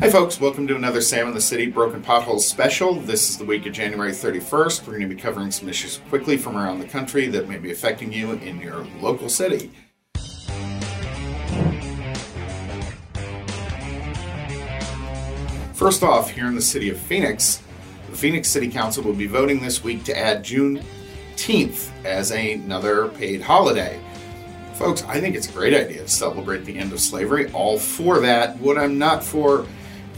Hi, folks. Welcome to another Sam in the City Broken Potholes special. This is the week of January 31st. We're going to be covering some issues quickly from around the country that may be affecting you in your local city. First off, here in the city of Phoenix, the Phoenix City Council will be voting this week to add Juneteenth as another paid holiday. Folks, I think it's a great idea to celebrate the end of slavery. All for that. What I'm not for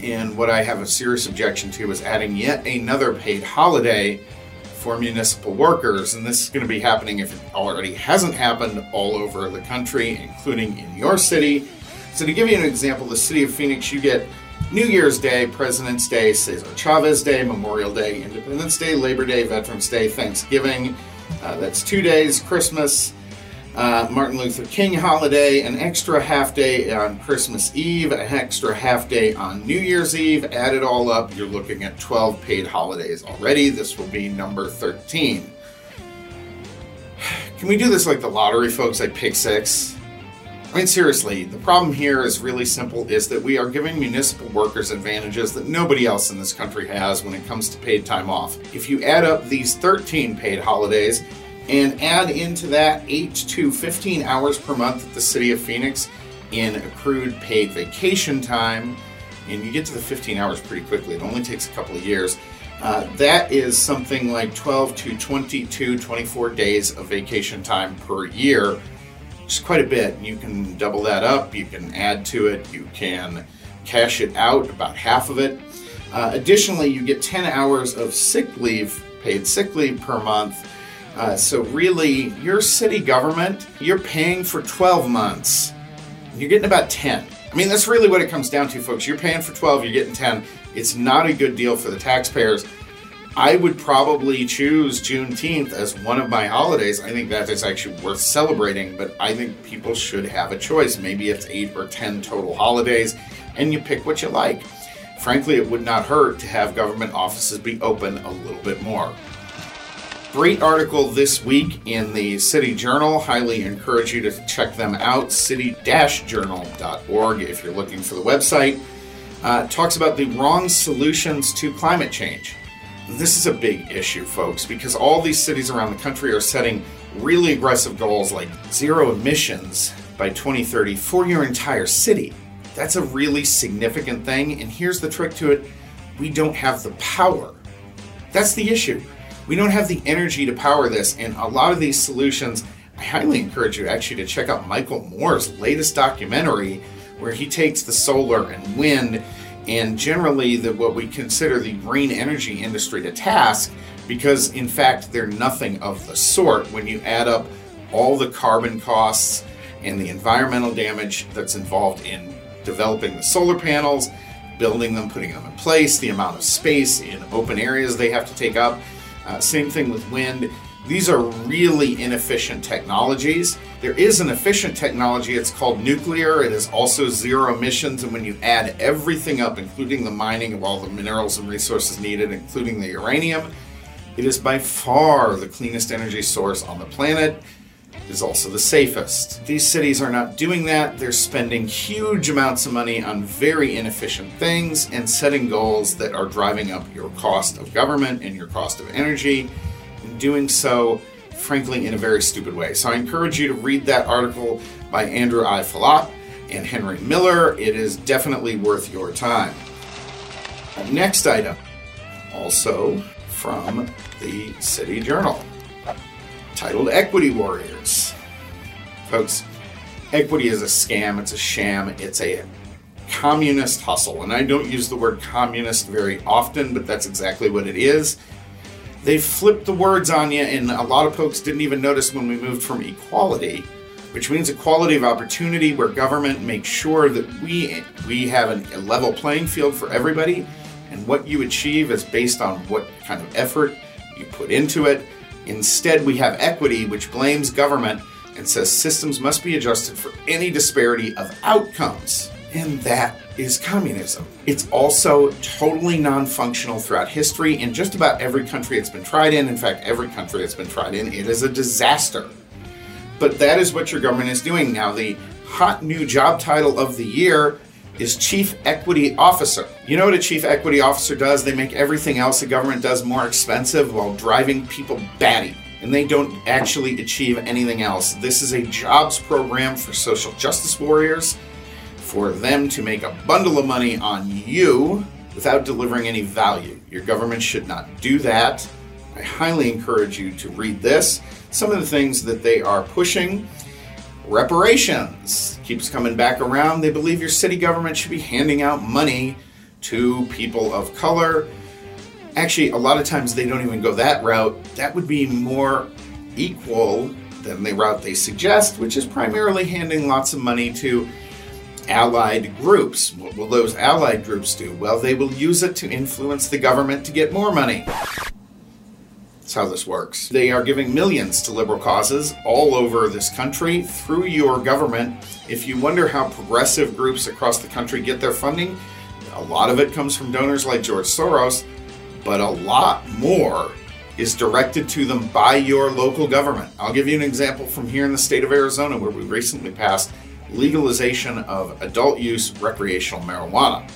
and what I have a serious objection to is adding yet another paid holiday for municipal workers. And this is going to be happening if it already hasn't happened all over the country, including in your city. So, to give you an example, the city of Phoenix, you get New Year's Day, President's Day, Cesar Chavez Day, Memorial Day, Independence Day, Labor Day, Veterans Day, Thanksgiving. Uh, that's two days, Christmas, uh, Martin Luther King holiday, an extra half day on Christmas Eve, an extra half day on New Year's Eve. Add it all up, you're looking at 12 paid holidays already. This will be number 13. Can we do this like the lottery, folks? Like pick six? I mean, seriously, the problem here is really simple is that we are giving municipal workers advantages that nobody else in this country has when it comes to paid time off. If you add up these 13 paid holidays, and add into that 8 to 15 hours per month at the city of Phoenix in accrued paid vacation time. And you get to the 15 hours pretty quickly. It only takes a couple of years. Uh, that is something like 12 to 22, 24 days of vacation time per year, is quite a bit. You can double that up, you can add to it, you can cash it out, about half of it. Uh, additionally, you get 10 hours of sick leave, paid sick leave per month uh, so really, your city government, you're paying for 12 months. You're getting about 10. I mean, that's really what it comes down to, folks. You're paying for 12, you're getting 10. It's not a good deal for the taxpayers. I would probably choose Juneteenth as one of my holidays. I think that is actually worth celebrating, but I think people should have a choice. Maybe it's eight or 10 total holidays, and you pick what you like. Frankly, it would not hurt to have government offices be open a little bit more. Great article this week in the City Journal. Highly encourage you to check them out. City-journal.org if you're looking for the website. Uh, talks about the wrong solutions to climate change. This is a big issue, folks, because all these cities around the country are setting really aggressive goals like zero emissions by 2030 for your entire city. That's a really significant thing, and here's the trick to it we don't have the power. That's the issue we don't have the energy to power this. And a lot of these solutions, I highly encourage you actually to check out Michael Moore's latest documentary where he takes the solar and wind and generally the, what we consider the green energy industry to task because in fact they're nothing of the sort when you add up all the carbon costs and the environmental damage that's involved in developing the solar panels, building them, putting them in place, the amount of space in open areas they have to take up. Uh, same thing with wind. These are really inefficient technologies. There is an efficient technology, it's called nuclear. It is also zero emissions, and when you add everything up, including the mining of all the minerals and resources needed, including the uranium, it is by far the cleanest energy source on the planet. Is also the safest. These cities are not doing that. They're spending huge amounts of money on very inefficient things and setting goals that are driving up your cost of government and your cost of energy, and doing so, frankly, in a very stupid way. So I encourage you to read that article by Andrew I. Fillat and Henry Miller. It is definitely worth your time. Next item, also from the City Journal titled Equity Warriors. Folks, equity is a scam, it's a sham, it's a communist hustle. And I don't use the word communist very often, but that's exactly what it is. They flipped the words on you, and a lot of folks didn't even notice when we moved from equality, which means equality of opportunity, where government makes sure that we we have a level playing field for everybody, and what you achieve is based on what kind of effort you put into it Instead, we have equity, which blames government and says systems must be adjusted for any disparity of outcomes. And that is communism. It's also totally non functional throughout history in just about every country it's been tried in. In fact, every country it's been tried in, it is a disaster. But that is what your government is doing now. The hot new job title of the year is Chief Equity Officer. You know what a Chief Equity Officer does? They make everything else the government does more expensive while driving people batty. And they don't actually achieve anything else. This is a jobs program for social justice warriors, for them to make a bundle of money on you without delivering any value. Your government should not do that. I highly encourage you to read this. Some of the things that they are pushing reparations keeps coming back around. They believe your city government should be handing out money to people of color. Actually, a lot of times they don't even go that route. That would be more equal than the route they suggest, which is primarily handing lots of money to allied groups. What will those allied groups do? Well, they will use it to influence the government to get more money. That's how this works. They are giving millions to liberal causes all over this country through your government. If you wonder how progressive groups across the country get their funding, a lot of it comes from donors like George Soros, but a lot more is directed to them by your local government. I'll give you an example from here in the state of Arizona where we recently passed legalization of adult use recreational marijuana.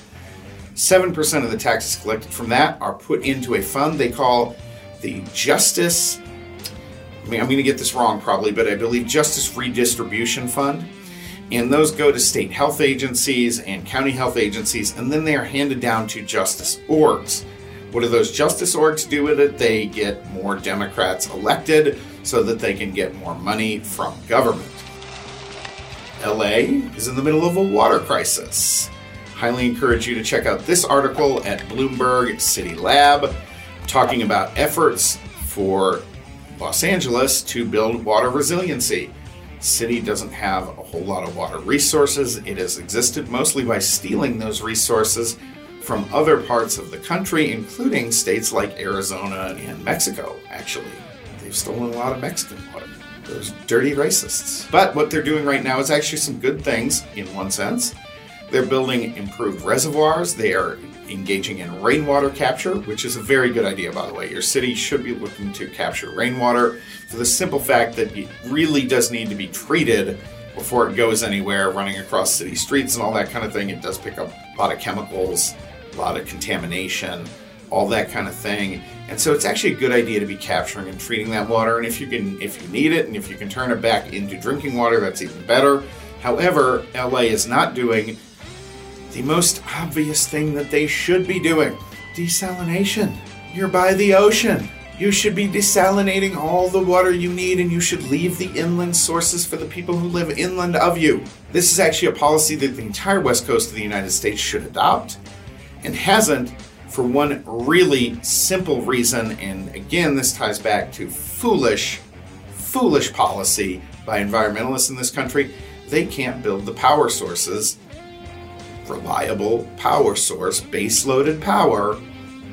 7% of the taxes collected from that are put into a fund they call the Justice, I mean, I'm going to get this wrong probably, but I believe Justice Redistribution Fund. And those go to state health agencies and county health agencies, and then they are handed down to justice orgs. What do those justice orgs do with it? They get more Democrats elected so that they can get more money from government. LA is in the middle of a water crisis. Highly encourage you to check out this article at Bloomberg City Lab talking about efforts for Los Angeles to build water resiliency. City doesn't have a whole lot of water resources. It has existed mostly by stealing those resources from other parts of the country, including states like Arizona and Mexico, actually. They've stolen a lot of Mexican water. Those dirty racists. But what they're doing right now is actually some good things in one sense. They're building improved reservoirs. They are engaging in rainwater capture, which is a very good idea, by the way. Your city should be looking to capture rainwater for the simple fact that it really does need to be treated before it goes anywhere, running across city streets and all that kind of thing. It does pick up a lot of chemicals, a lot of contamination, all that kind of thing. And so it's actually a good idea to be capturing and treating that water. And if you can, if you need it, and if you can turn it back into drinking water, that's even better. However, LA is not doing the most obvious thing that they should be doing desalination. You're by the ocean. You should be desalinating all the water you need, and you should leave the inland sources for the people who live inland of you. This is actually a policy that the entire west coast of the United States should adopt and hasn't for one really simple reason. And again, this ties back to foolish, foolish policy by environmentalists in this country. They can't build the power sources reliable power source, base loaded power,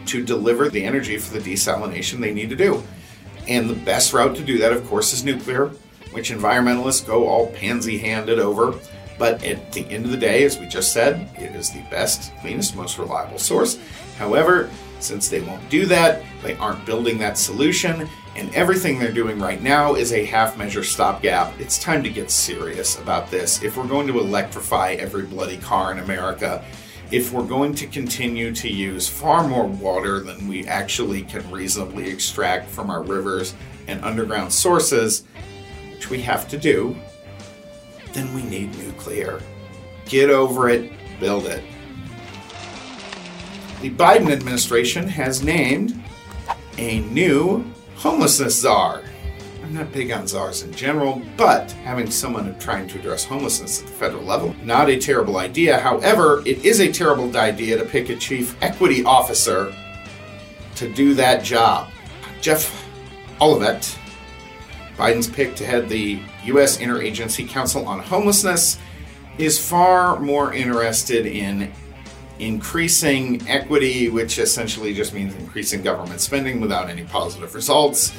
to deliver the energy for the desalination they need to do. And the best route to do that, of course, is nuclear, which environmentalists go all pansy handed over. But at the end of the day, as we just said, it is the best, cleanest, most reliable source. However, since they won't do that, they aren't building that solution, and everything they're doing right now is a half measure stopgap. It's time to get serious about this. If we're going to electrify every bloody car in America, if we're going to continue to use far more water than we actually can reasonably extract from our rivers and underground sources, which we have to do, then we need nuclear. Get over it, build it. The Biden administration has named a new homelessness czar. I'm not big on czars in general, but having someone trying to address homelessness at the federal level, not a terrible idea. However, it is a terrible idea to pick a chief equity officer to do that job. Jeff Olivet, Biden's pick to head the U.S. Interagency Council on Homelessness, is far more interested in increasing equity, which essentially just means increasing government spending without any positive results,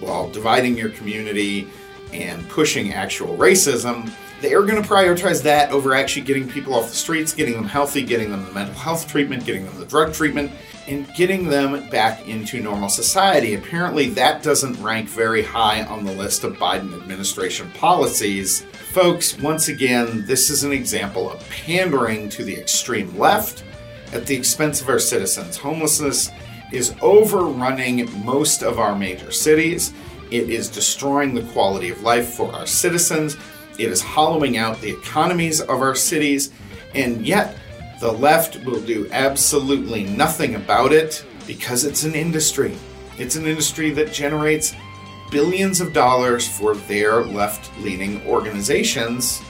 while dividing your community and pushing actual racism. They're going to prioritize that over actually getting people off the streets, getting them healthy, getting them the mental health treatment, getting them the drug treatment, and getting them back into normal society. Apparently, that doesn't rank very high on the list of Biden administration policies. Folks, once again, this is an example of pandering to the extreme left at the expense of our citizens. Homelessness is overrunning most of our major cities. It is destroying the quality of life for our citizens. It is hollowing out the economies of our cities. And yet, the left will do absolutely nothing about it because it's an industry. It's an industry that generates billions of dollars for their left leaning organizations.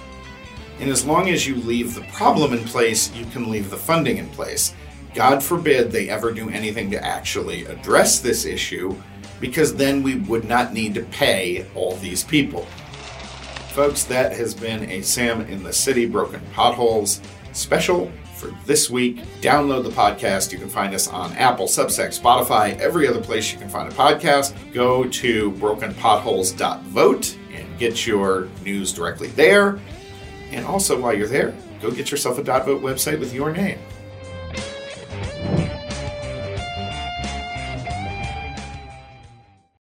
And as long as you leave the problem in place, you can leave the funding in place. God forbid they ever do anything to actually address this issue, because then we would not need to pay all these people. Folks, that has been a Sam in the City Broken Potholes special for this week. Download the podcast. You can find us on Apple, Substack, Spotify, every other place you can find a podcast. Go to brokenpotholes.vote and get your news directly there. And also, while you're there, go get yourself a .vote website with your name.